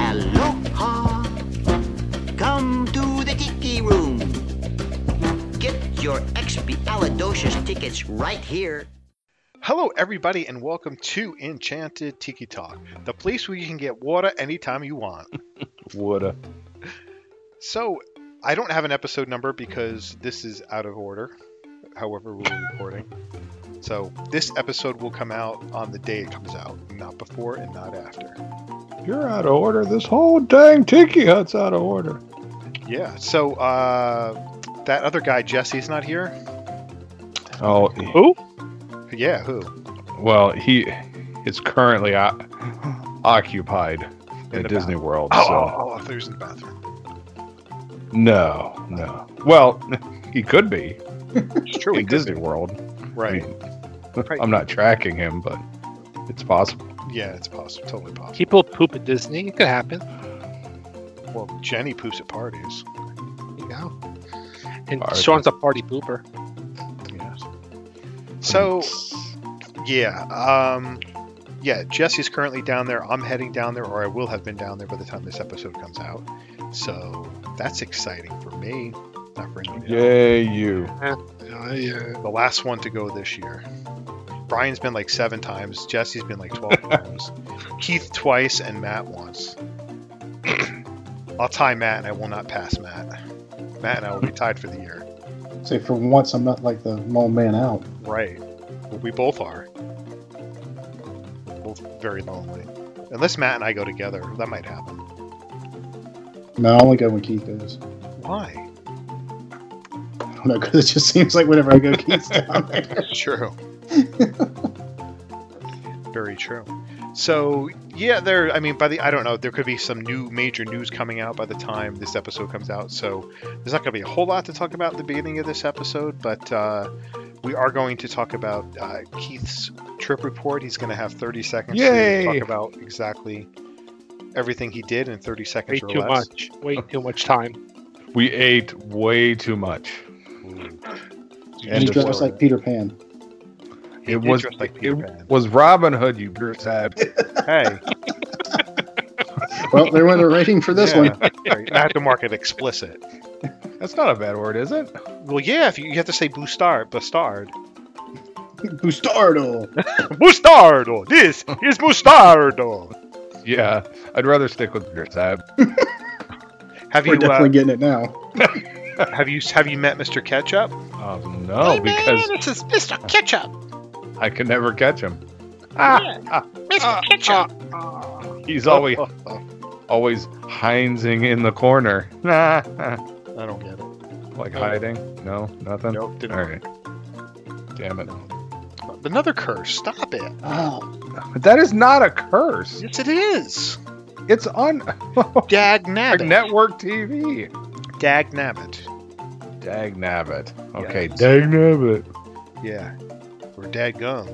Aloha. Come to the Tiki Room. Get your Expialidocious tickets right here. Hello, everybody, and welcome to Enchanted Tiki Talk, the place where you can get water anytime you want. Woulda. So, I don't have an episode number because this is out of order, however, we're recording. So, this episode will come out on the day it comes out, not before and not after. You're out of order. This whole dang tiki hut's out of order. Yeah, so, uh, that other guy, Jesse's not here? Oh, Who? Yeah, who? well, he is currently o- occupied In at the Disney World. Oh, so oh, oh, I thought he was in the bathroom. no, no. Well, he could be It's true, in Disney be. World. Right. Right. I'm not tracking him, but it's possible. Yeah, it's possible. Totally possible. People poop at Disney. It could happen. Well, Jenny poops at parties. You know. And Party. Sean's a party pooper. Yes. So, yeah, um, yeah. Jesse's currently down there. I'm heading down there, or I will have been down there by the time this episode comes out. So that's exciting for me. Not for anybody else. Yay, you. Uh, yeah. The last one to go this year. Brian's been like seven times. Jesse's been like twelve times. Keith twice, and Matt once. I'll tie Matt, and I will not pass Matt. Matt and I will be tied for the year. Say for once I'm not like the lone man out. Right. Well, we both are. We're Both very lonely. Unless Matt and I go together, that might happen. No, I only go when Keith goes. Why? I don't know because it just seems like whenever I go, Keith's down there. True. very true. So yeah, there. I mean, by the I don't know. There could be some new major news coming out by the time this episode comes out. So there's not going to be a whole lot to talk about at the beginning of this episode, but uh, we are going to talk about uh, Keith's trip report. He's going to have 30 seconds Yay! to talk about exactly everything he did in 30 Way seconds or too less. much. Way too much time. We ate way too much. And He End dressed like Peter Pan. He It was dress like it Peter Pan. was Robin Hood. You sad. Hey, Well, there went a rating for this yeah, one. I have to mark it explicit. That's not a bad word, is it? Well, yeah, if you, you have to say bustard, bustard, Bustardo. bustardo. This is bustardo. Yeah, I'd rather stick with your sad. Have We're you definitely uh, getting it now. have you have you met Mr. Ketchup? Oh no, because this is Mr. Ketchup. I can never catch him. Ah, ah, Mr. Ketchup. he's always always Heinzing in the corner. Nah, I don't get it. like hiding. No, nothing. Nope, didn't. All right. Damn it. Another curse. Stop it. Oh, That is not a curse. Yes, it is. It's on Dag like nabbit. network TV. Dag nabbit. Dag nabbit. Okay, Yes. dag nabbit. Yeah. Or dag gum.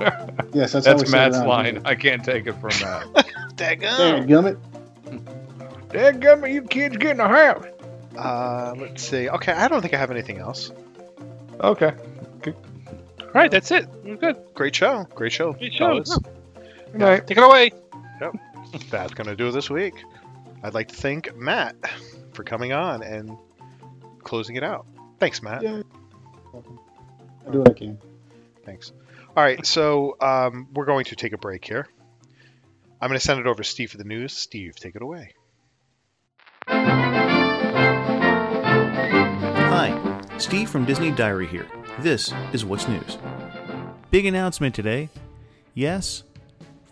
yes, that's, how we That's Matt's line. here. I can't take it from Matt. Dag Dang, gum. gummit. dag gummit, you kids get in the house. Uh, let's see. Okay, I don't think I have anything else. Okay. Good. All right, that's it. We're good. Great show. Great show. Great show. fellas. Good night. Take it away. Yep. That's going to do it this week. I'd like to thank Matt for coming on and closing it out. Thanks, Matt. Yeah. I do what I can. Thanks. All right, so um, we're going to take a break here. I'm going to send it over to Steve for the news. Steve, take it away. Hi, Steve from Disney Diary here. This is What's News. Big announcement today. Yes,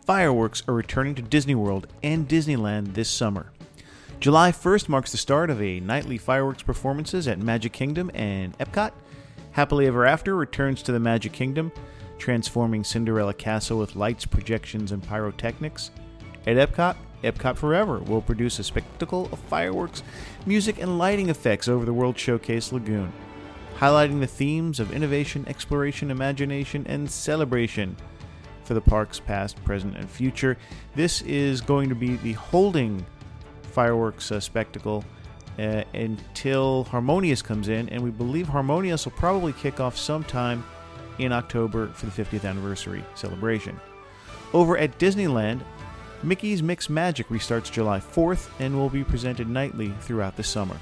fireworks are returning to Disney World and Disneyland this summer. July 1st marks the start of a nightly fireworks performances at Magic Kingdom and Epcot. Happily Ever After returns to the Magic Kingdom, transforming Cinderella Castle with lights, projections, and pyrotechnics. At Epcot, Epcot Forever will produce a spectacle of fireworks, music, and lighting effects over the World Showcase Lagoon, highlighting the themes of innovation, exploration, imagination, and celebration for the park's past, present, and future. This is going to be the holding fireworks uh, spectacle uh, until Harmonious comes in, and we believe Harmonious will probably kick off sometime in October for the 50th anniversary celebration. Over at Disneyland, Mickey's Mix Magic restarts July 4th and will be presented nightly throughout the summer.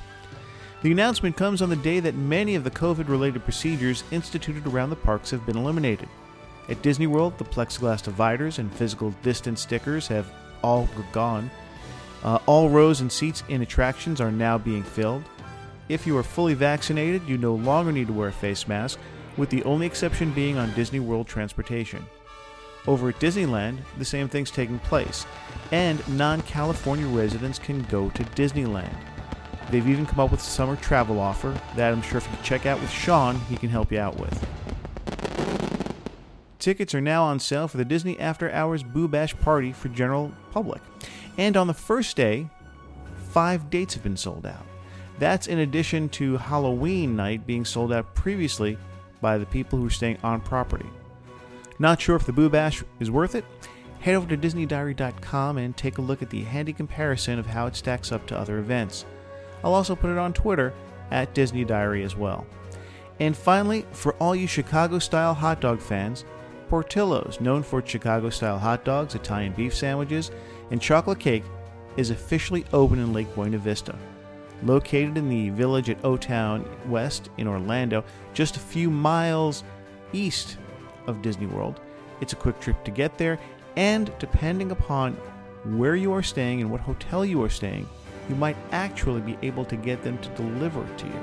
The announcement comes on the day that many of the COVID related procedures instituted around the parks have been eliminated. At Disney World, the plexiglass dividers and physical distance stickers have all gone. Uh, all rows and seats in attractions are now being filled. If you are fully vaccinated, you no longer need to wear a face mask, with the only exception being on Disney World transportation. Over at Disneyland, the same thing's taking place, and non California residents can go to Disneyland. They've even come up with a summer travel offer that I'm sure if you check out with Sean, he can help you out with. Tickets are now on sale for the Disney After Hours Boo Bash Party for general public. And on the first day, five dates have been sold out. That's in addition to Halloween night being sold out previously by the people who are staying on property. Not sure if the Boo Bash is worth it? Head over to DisneyDiary.com and take a look at the handy comparison of how it stacks up to other events. I'll also put it on Twitter at Disney Diary as well. And finally, for all you Chicago style hot dog fans, Portillo's, known for Chicago style hot dogs, Italian beef sandwiches, and chocolate cake, is officially open in Lake Buena Vista. Located in the village at O Town West in Orlando, just a few miles east of Disney World. It's a quick trip to get there, and depending upon where you are staying and what hotel you are staying, you might actually be able to get them to deliver to you.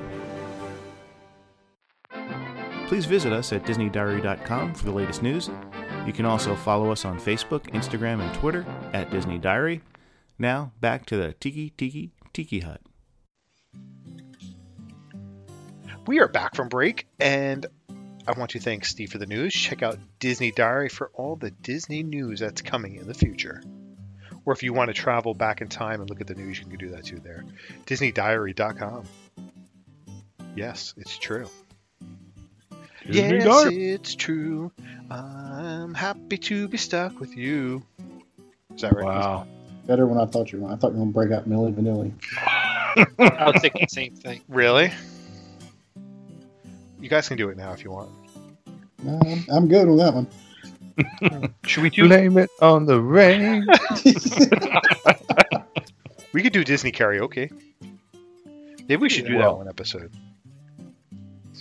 Please visit us at DisneyDiary.com for the latest news. You can also follow us on Facebook, Instagram, and Twitter at Disney Diary. Now, back to the Tiki Tiki Tiki Hut. We are back from break, and I want to thank Steve for the news. Check out Disney Diary for all the Disney news that's coming in the future. Or if you want to travel back in time and look at the news, you can do that too there. DisneyDiary.com. Yes, it's true. Disney yes, Diary. it's true. I'm happy to be stuck with you. Is that right? Wow. Better when I thought you were. I thought you were going to break out Milli Vanilli. I was thinking the same thing. Really? You guys can do it now if you want. No, I'm, I'm good on that one. Should we do? Blame it on the rain. We could do Disney karaoke. Maybe we should do that one episode.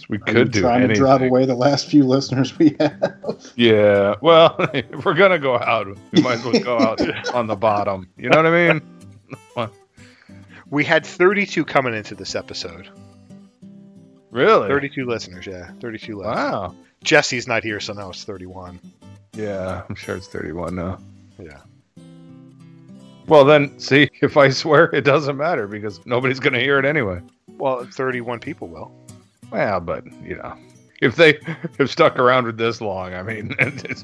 We Are could do trying anything. to drive away the last few listeners we have. Yeah. Well, if we're gonna go out, we might as well go out on the bottom. You know what I mean? We had 32 coming into this episode. Really? 32 listeners, yeah. 32 left. Wow. Jesse's not here, so now it's 31. Yeah, I'm sure it's 31 now. Yeah. Well, then, see, if I swear, it doesn't matter because nobody's gonna hear it anyway. Well, 31 people will. Well, but you know, if they have stuck around with this long, I mean, it's,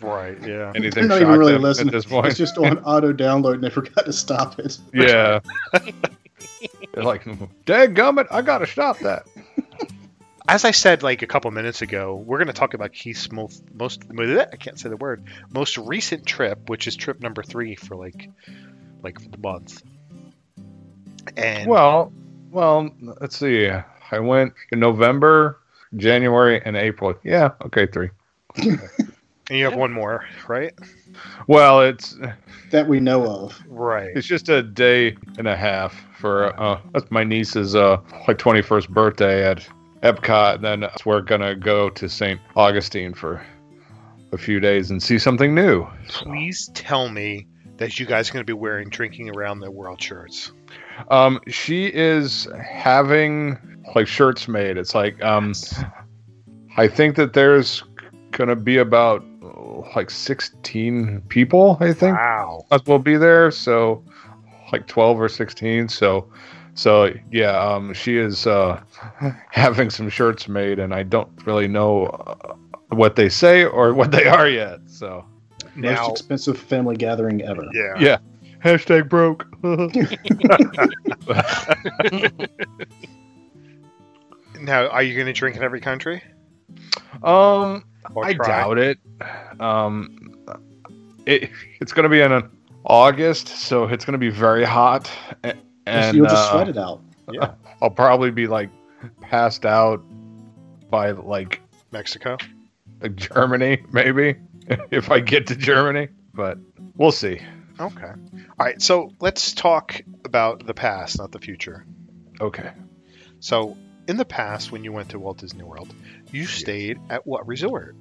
Right, yeah. anything. They're anything not even really listening. at this point. It's just on auto download and they forgot to stop it. Yeah. They're like, Dadgummit, I gotta stop that. As I said like a couple minutes ago, we're going to talk about Keith's most, most I can't say the word most recent trip, which is trip number three for like like the month. And Well, well, let's see. I went in November, January, and April. Yeah, okay, three. and you have one more, right? Well, it's That we know of. Right. it's just a day and a half for uh, that's my niece's uh like twenty first birthday at Epcot. And then we're gonna go to St. Augustine for a few days and see something new. Please tell me that you guys are going to be wearing drinking around the world shirts? Um, she is having like shirts made. It's like um, I think that there's gonna be about like 16 people. I think Wow. us will be there. So like 12 or 16. So so yeah, um, she is uh, having some shirts made, and I don't really know uh, what they say or what they are yet. So Now, Most expensive family gathering ever. yeah. yeah, hashtag broke. Now, are you going to drink in every country? um. Or I try? doubt it. Um, it it's going to be in an August, so it's going to be very hot, a- and You'll just uh, sweat it out. Yeah, I'll probably be like passed out by like, Mexico. like Germany, maybe if I get to Germany. But we'll see. Okay. All right. So let's talk about the past, not the future. Okay. So, in the past, when you went to Walt Disney World, you stayed at what resort?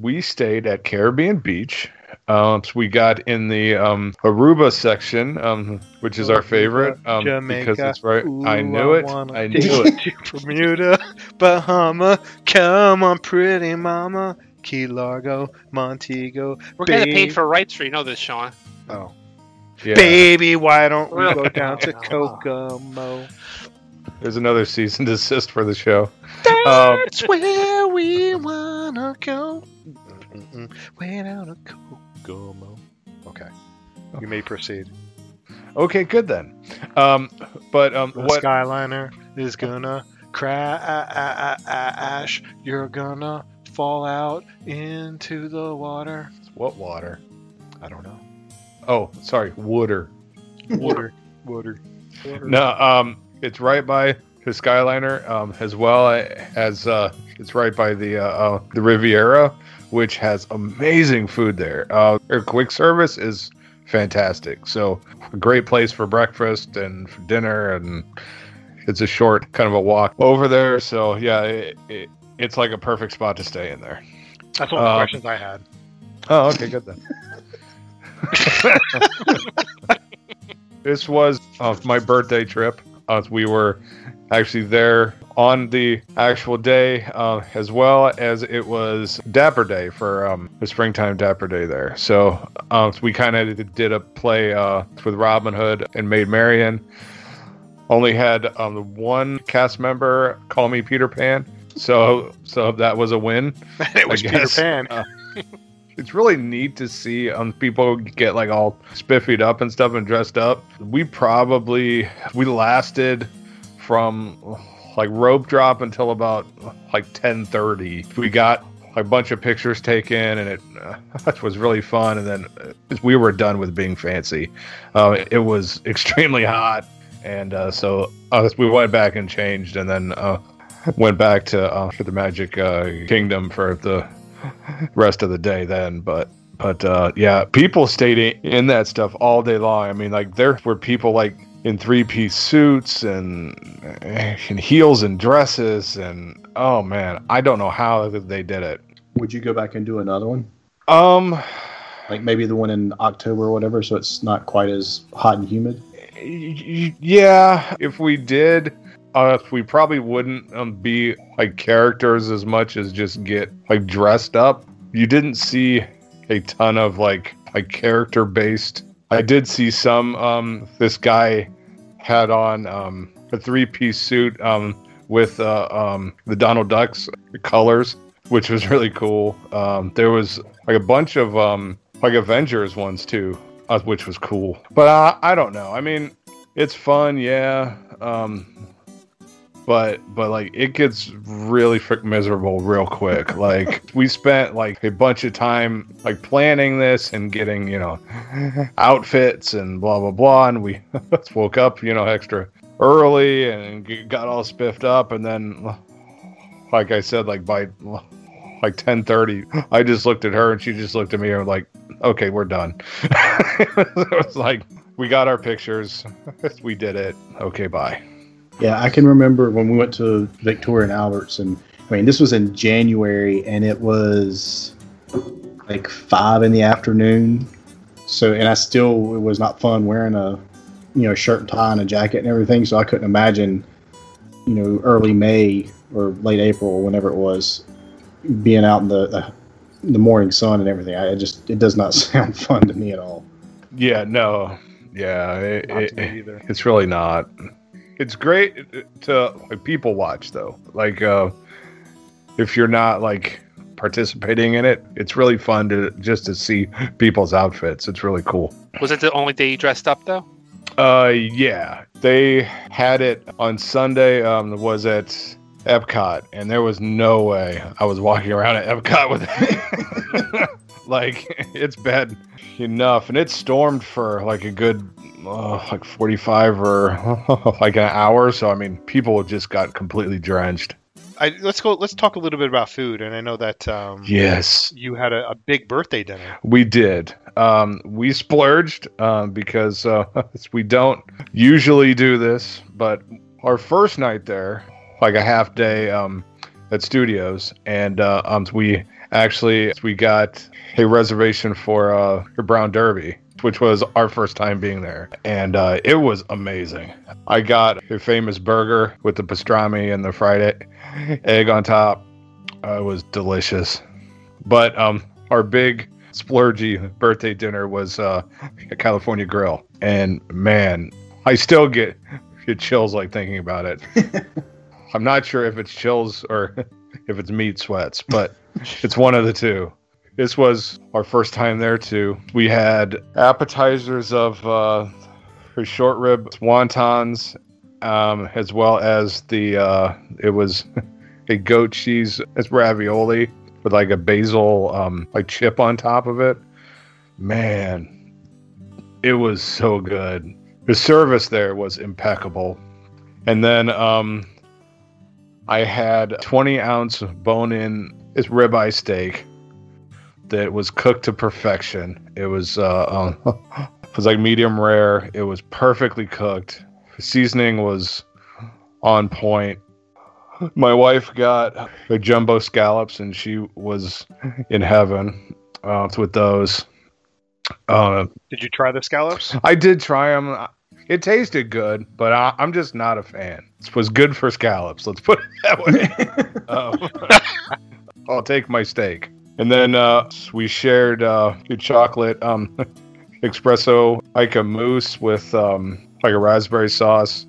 We stayed at Caribbean Beach. Um, so we got in the um, Aruba section, um, which is our favorite um, because Jamaica. it's right. I Ooh, knew it. wanna I knew it. you Bermuda, Bahama, come on, pretty mama, Key Largo, Montego. We're gonna pay for rights for you know this, Sean. Oh, Yeah. baby, why don't we go down to No. Kokomo? There's another season desist for the show. Um, That's where we wanna go. Mm-mm-mm. Down to Kokomo. Okay, you may proceed. okay, good then. Um, but um, The what? Skyliner is gonna crash. You're gonna fall out into the water. What water? I don't know. Oh, sorry, water. Water. Water. No, um, it's right by the Skyliner, um, as well as uh, it's right by the uh, uh, the Riviera, which has amazing food there. Uh, their quick service is fantastic. So a great place for breakfast and for dinner, and it's a short kind of a walk over there. So yeah, it, it, it's like a perfect spot to stay in there. That's all the Um, questions I had. Oh, okay, good then. this was uh, my birthday trip. Uh, we were actually there on the actual day, uh, as well as it was Dapper Day for um, the springtime Dapper Day there. So uh, we kind of did a play uh, with Robin Hood and Maid Marian. Only had um, the one cast member call me Peter Pan, so so that was a win. it was Peter. Pan. It's really neat to see um people get like all spiffied up and stuff and dressed up. We probably we lasted from like rope drop until about like 10:30. We got a bunch of pictures taken and it uh, was really fun and then uh, we were done with being fancy. Uh, it was extremely hot and uh, so uh, we went back and changed and then uh, went back to for the Magic Kingdom for the rest of the day then but but uh yeah people stayed in, in that stuff all day long i mean like there were people like in three-piece suits and and heels and dresses and oh man i don't know how they did it Would you go back and do another one? um Like maybe the one in October or whatever, so it's not quite as hot and humid. yeah if we did uh we probably wouldn't um, be like characters as much as just get like dressed up. You didn't see a ton of like like character based. I did see some um this guy had on um a three piece suit um with uh um the donald ducks colors which was really cool. Um there was like a bunch of um like avengers ones too uh, which was cool. But uh, i don't know. I mean it's fun yeah. Um but but like it gets really frick miserable real quick. Like we spent like a bunch of time like planning this and getting you know outfits and blah blah blah and we woke up you know extra early and got all spiffed up and then like i said like by like 10:30 i just looked at her and she just looked at me and was like okay we're done. It was like we got our pictures. We did it. Okay bye Yeah, I can remember when we went to Victoria and Alberts, and I mean, this was in January, and it was like five in the afternoon, So, and I still it was not fun wearing a, you know, shirt and tie and a jacket and everything. So I couldn't imagine, you know, early May or late April or whenever it was, being out in the the, the morning sun and everything. I it just it does not sound fun to me at all. Yeah, no, yeah, it, Not it- me either. it's really not. It's great to like, people watch though. Like, uh, if you're not like participating in it, it's really fun to just to see people's outfits. It's really cool. Was it the only day you dressed up though? Uh, yeah, they had it on Sunday. Um, was at Epcot, and there was no way I was walking around at Epcot with it. like it's bad enough, and it stormed for like a good. Uh, like 45 or like an hour so i mean people just got completely drenched I, let's go. Let's talk a little bit about food, and I know that um, yes you had a, a big birthday dinner. We did. Um, we splurged um, because uh, we don't usually do this, but our first night there, like a half day um, at studios, and uh, um, we actually we got a reservation for uh, Brown Derby, which was our first time being there, and uh, it was amazing. I got a famous burger with the pastrami and the fried egg on top. Uh, it was delicious. But um, our big splurgy birthday dinner was uh, a California Grill, and man, I still get get chills like thinking about it. I'm not sure if it's chills or if it's meat sweats, but it's one of the two. This was our first time there too. We had appetizers of uh, short rib wontons, um, as well as the uh, it was a goat cheese as ravioli with like a basil um, like chip on top of it. Man, it was so good. The service there was impeccable. And then um, I had 20 ounce bone in ribeye steak that was cooked to perfection. It was uh, um, it was like medium rare. It was perfectly cooked. The seasoning was on point. My wife got the jumbo scallops, and she was in heaven uh, with those. Uh, Did you try the scallops? I did try them. It tasted good, but I, I'm just not a fan. It was good for scallops. Let's put it that way. Um, I'll take my steak. And then uh, we shared uh, chocolate um, espresso, like a mousse with um, like a raspberry sauce.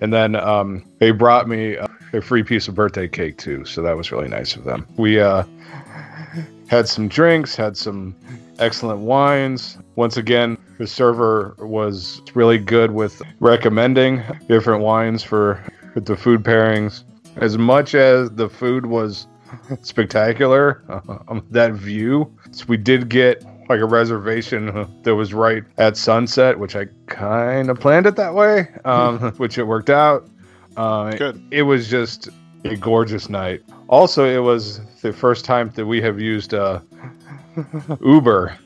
And then um, they brought me a, a free piece of birthday cake too, so that was really nice of them. We uh, had some drinks, had some excellent wines. Once again, the server was really good with recommending different wines for the food pairings. As much as the food was spectacular, um, that view, so we did get like a reservation that was right at sunset, which I kind of planned it that way, um, which it worked out. Uh, Good. It was just a gorgeous night. Also, it was the first time that we have used uh, Uber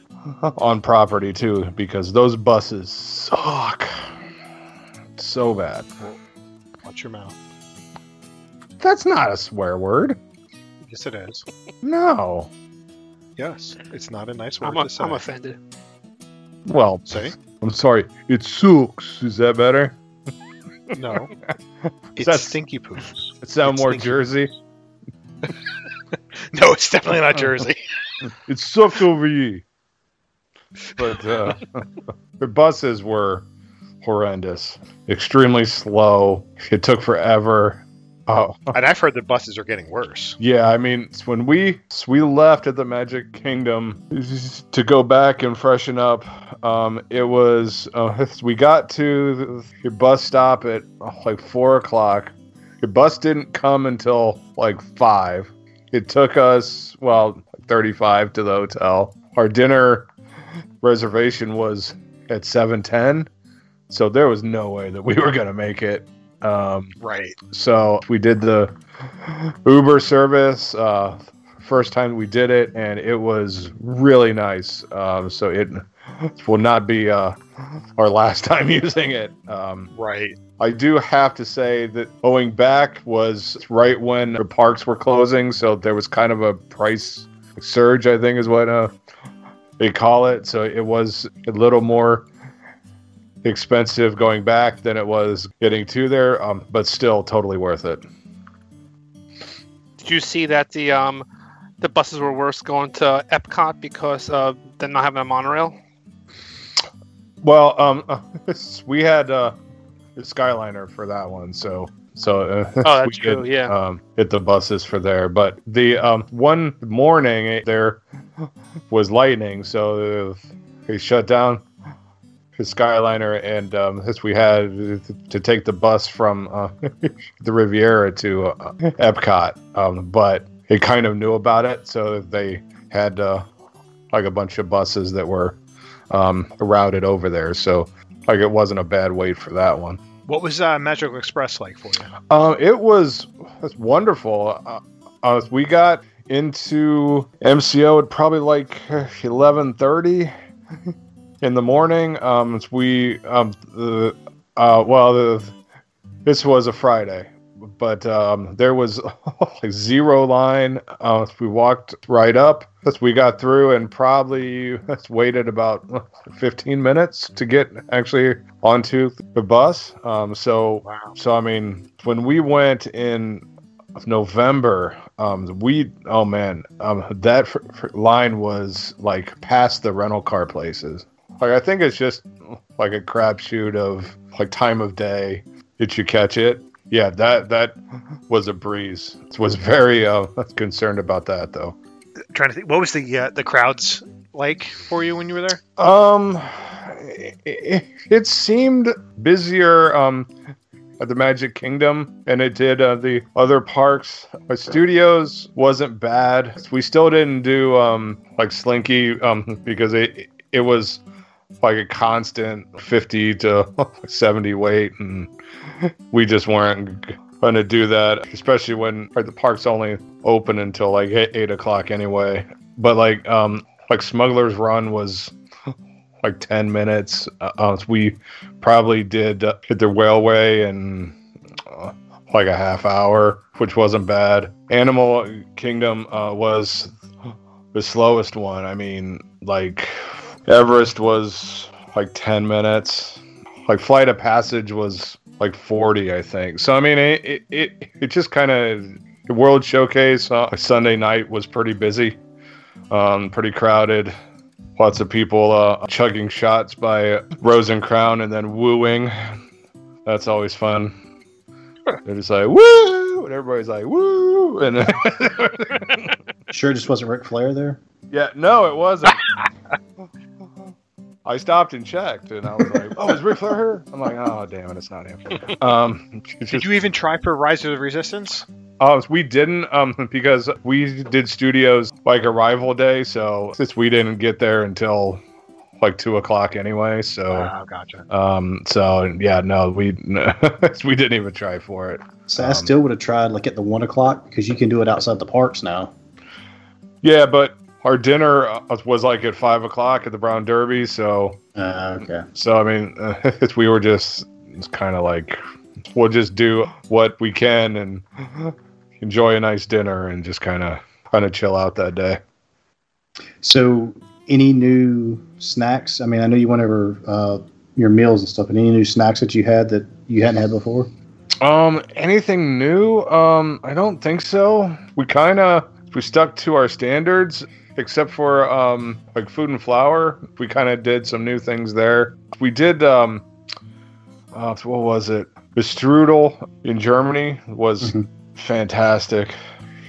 on property too, because those buses suck so bad. Watch your mouth. That's not a swear word. Yes, it is. No. Yes, it's not a nice word I'm, a, to say. I'm offended. Well, Say I'm sorry. It sucks. Is that better? no. It's That's- stinky poos. It sound It's more stinky. Jersey. No, it's definitely not Jersey. It sucks over here. But uh, the buses were horrendous, extremely slow. It took forever. Oh, and I've heard the buses are getting worse. Yeah, I mean, when we we left at the Magic Kingdom to go back and freshen up, um, it was uh, we got to the bus stop at like four o'clock. The bus didn't come until like five. It took us well thirty-five to the hotel. Our dinner reservation was at seven ten, so there was no way that we were gonna make it. Um, Right. so we did the Uber service. Uh, first time we did it, and it was really nice. Um, so it will not be uh, our last time using it. Um, Right. I do have to say that going back was right when the parks were closing, so there was kind of a price surge. I think is what uh, they call it. So it was a little more expensive going back than it was getting to there, um, but still totally worth it. Did you see that the um the buses were worse going to Epcot because of them not having a monorail? Well, um, we had uh, the Skyliner for that one, so so uh, Oh, that's we true, yeah. um, hit the buses for there. But the um, one morning eh, there was lightning, so they shut down the Skyliner, and um, this we had to take the bus from uh, the Riviera to uh, Epcot. Um, but they kind of knew about it, so they had uh, like a bunch of buses that were um, routed over there. So like it wasn't a bad wait for that one. What was uh, Magical Express like for you? Uh, it was it's wonderful. Uh, uh, we got into MCO at probably like eleven thirty in the morning. Um, we um, the uh, well, the, this was a Friday, but um, there was like zero line. Uh, we walked right up. We got through and probably waited about 15 minutes to get actually onto the bus. Um, so, so I mean, when we went in November, um, we oh man, um, that f- f- line was like past the rental car places. Like I think it's just like a crapshoot of like time of day Did you catch it. Yeah, that that was a breeze. Was very uh, concerned about that though. trying to think, what was the uh, the crowds like for you when you were there? Um, it, it seemed busier um at the Magic Kingdom and it did uh, the other parks. Studios wasn't bad. We still didn't do um like Slinky um because it it was like a constant 50 to 70 wait and we just weren't going to do that especially when the park's only open until like 8, 8 o'clock anyway. But like um like smuggler's run was like 10 minutes. Uh, uh, we probably did uh, hit the railway in uh, like a half hour which wasn't bad. Animal kingdom uh, was the slowest one. I mean like Everest was like 10 minutes. Like Flight of Passage was like 40, I think. So, I mean, it, it, it, it just kind of, the World Showcase uh, Sunday night was pretty busy, um, pretty crowded. Lots of people uh, chugging shots by Rose and Crown and then wooing. That's always fun. They're just like, woo! And everybody's like, woo! And Sure, just wasn't Ric Flair there. Yeah, no, it wasn't. I stopped and checked, and I was like, "Oh, is Ric Flair here?" I'm like, "Oh, damn it, it's not him." Um, Did you even try for Rise of the Resistance? Oh, we didn't, um, because we did studios like arrival day, so since we didn't get there until like two o'clock anyway, so Oh, gotcha. um, so yeah, no, we we didn't even try for it. So I still would have tried like at the one o'clock because you can do it outside the parks now. Yeah, but our dinner uh, was like at five o'clock at the Brown Derby, so Uh, okay. So I mean, we were just kind of like, we'll just do what we can and enjoy a nice dinner and just kind of kind of chill out that day. So, any new snacks? I mean, I know you went over uh, your meals and stuff, but any new snacks that you had that you hadn't had before? Um, anything new? Um, I don't think so. We kind of we stuck to our standards, except for um like food and flour. We kind of did some new things there. We did um, uh, what was it? The strudel in Germany was fantastic.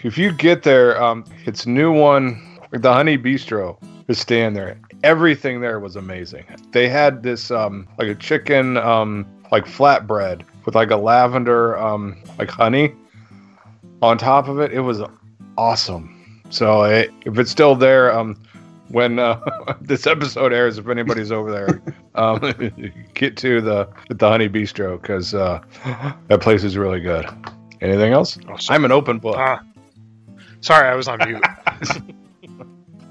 If you get there, um, it's new one. The Honey Bee-stro is staying there. Everything there was amazing. They had this um, like a chicken um, like flatbread with like a lavender um, like honey on top of it. It was awesome. So it, if it's still there, um, when uh, this episode airs, if anybody's over there, um, get to the the Honey Bee-stro because uh, that place is really good. Anything else? I'm an open book. Ah, sorry, I was on mute.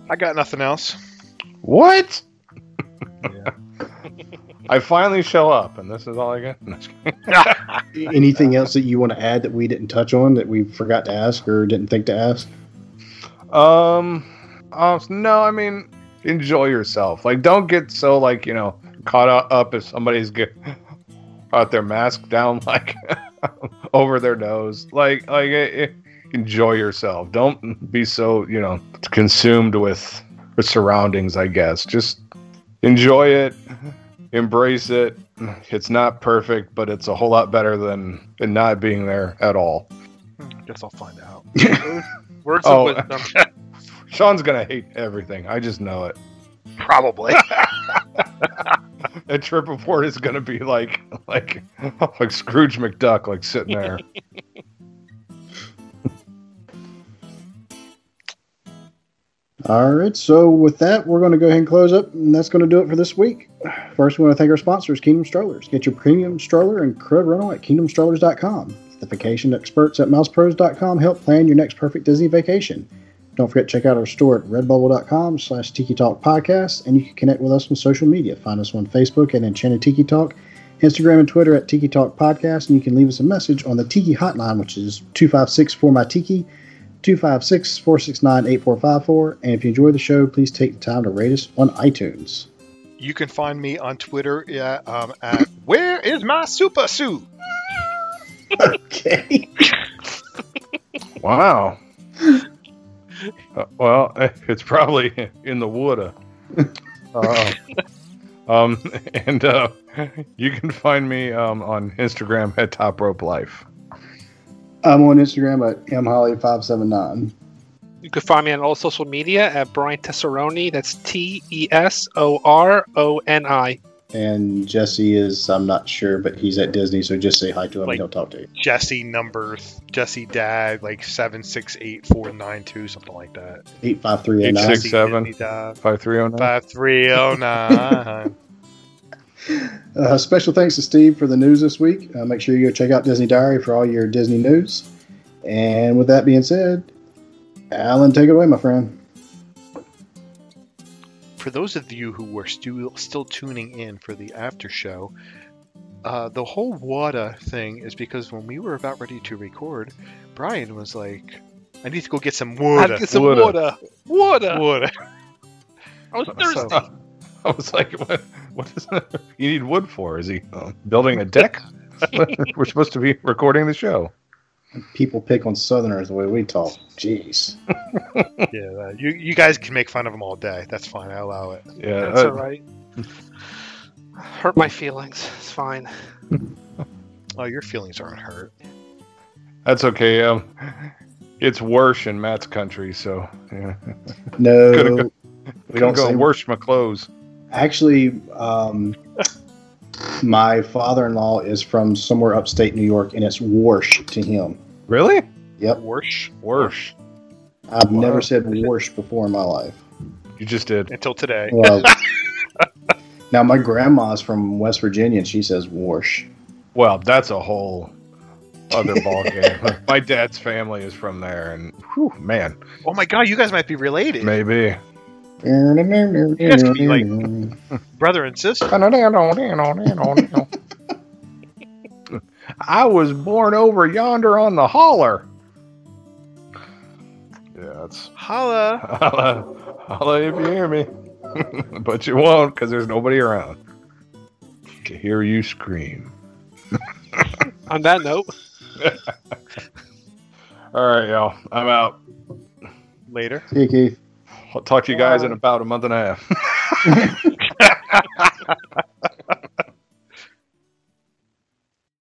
I got nothing else. What? I finally show up, and this is all I got. No, just kidding. Anything else that you want to add that we didn't touch on that we forgot to ask or didn't think to ask? Um, uh, no, I mean, enjoy yourself. Like, don't get so like you know caught up if somebody's get out their mask down like over their nose. Like, like eh, eh, enjoy yourself. Don't be so you know consumed with the surroundings. I guess just enjoy it, embrace it. It's not perfect, but it's a whole lot better than it not being there at all. Guess I'll find out. Words Oh. of wisdom. Sean's gonna hate everything. I just know it. Probably. That trip report is gonna be like like like Scrooge McDuck, like sitting there. All right, so with that, we're going to go ahead and close up, and that's going to do it for this week. First, we want to thank our sponsors, Kingdom Strollers. Get your premium stroller and crib rental at kingdomstrollers.com. The vacation experts at mousepros.com help plan your next perfect Disney vacation. Don't forget to check out our store at redbubble.com slash Tiki Talk Podcast, and you can connect with us on social media. Find us on Facebook at Enchanted Tiki Talk, Instagram and Twitter at Tiki Talk Podcast, and you can leave us a message on the Tiki Hotline, which is 256 for my Tiki. 256 469 8454. And if you enjoy the show, please take the time to rate us on iTunes. You can find me on Twitter um, at Where is my super suit? Okay. Wow. Uh, well, it's probably in the water. Uh, um, and uh, you can find me um, on Instagram at Top Rope Life. I'm on Instagram at mholly579. You can find me on all social media at Brian Tesoroni. That's T E S O R O N I. And Jesse is, I'm not sure, but he's at Disney, so just say hi to him Like- and he'll talk to you. Jesse number, Jesse Dad, like 768492, something like that. 85309. 867 Disney Dad. 5309. 5309. Uh, special thanks to Steve for the news this week. Uh, make sure you go check out Disney Diary for all your Disney news. And with that being said, Alan, take it away, my friend. For those of you who were still still tuning in for the after show, uh, the whole water thing is because when we were about ready to record, Brian was like, "I need to go get some I water." had to get some Water. water. Water. Water. I was So- thirsty. I was like, what, what is that? You need wood for? Is he uh, building a deck? We're supposed to be recording the show. People pick on Southerners the way we talk. Jeez. yeah, uh, you you guys can make fun of them all day. That's fine. I allow it. Yeah, That's uh, all right. Hurt my feelings. It's fine. Oh, your feelings aren't hurt. that's okay. Um, it's worse in Matt's country, so yeah. No, go- we don't go say wash my clothes. Actually, um, my father-in-law is from somewhere upstate New York, and it's Warsh to him. Really? Yep, Worse Worse. I've Wow. never said Warsh before in my life. You just did. until today. Well, now my grandma's from West Virginia, and she says Warsh. Well, that's a whole other ballgame. my dad's family is from there, and whew, man, Oh my God, you guys might be related, maybe. Guys could be like- brother and sister. I was born over yonder on the holler. Yeah, that's Holla. holla, holla if you hear me, but you won't because there's nobody around to hear you scream. On that note, All right, y'all, I'm out. Later. See you, Keith. I'll talk to you guys in uh, about a month and a half.